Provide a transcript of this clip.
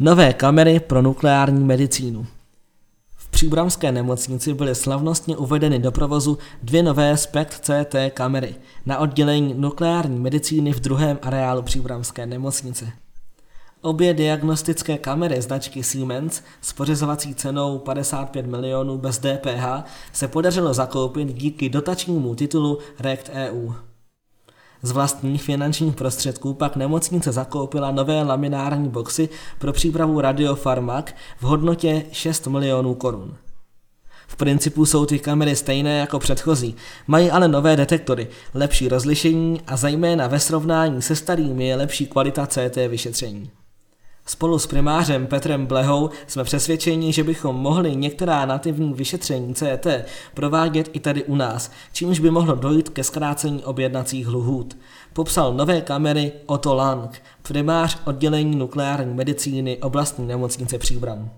Nové kamery pro nukleární medicínu. V příbramské nemocnici byly slavnostně uvedeny do provozu dvě nové SPECT CT kamery na oddělení nukleární medicíny v druhém areálu příbramské nemocnice. Obě diagnostické kamery značky Siemens s pořizovací cenou 55 milionů bez DPH se podařilo zakoupit díky dotačnímu titulu RECT EU. Z vlastních finančních prostředků pak nemocnice zakoupila nové laminární boxy pro přípravu radiofarmak v hodnotě 6 milionů korun. V principu jsou ty kamery stejné jako předchozí, mají ale nové detektory, lepší rozlišení a zejména ve srovnání se starými je lepší kvalita CT vyšetření. Spolu s primářem Petrem Blehou jsme přesvědčeni, že bychom mohli některá nativní vyšetření CT provádět i tady u nás, čímž by mohlo dojít ke zkrácení objednacích lhůt. Popsal nové kamery Otto Lang, primář oddělení nukleární medicíny oblastní nemocnice Příbram.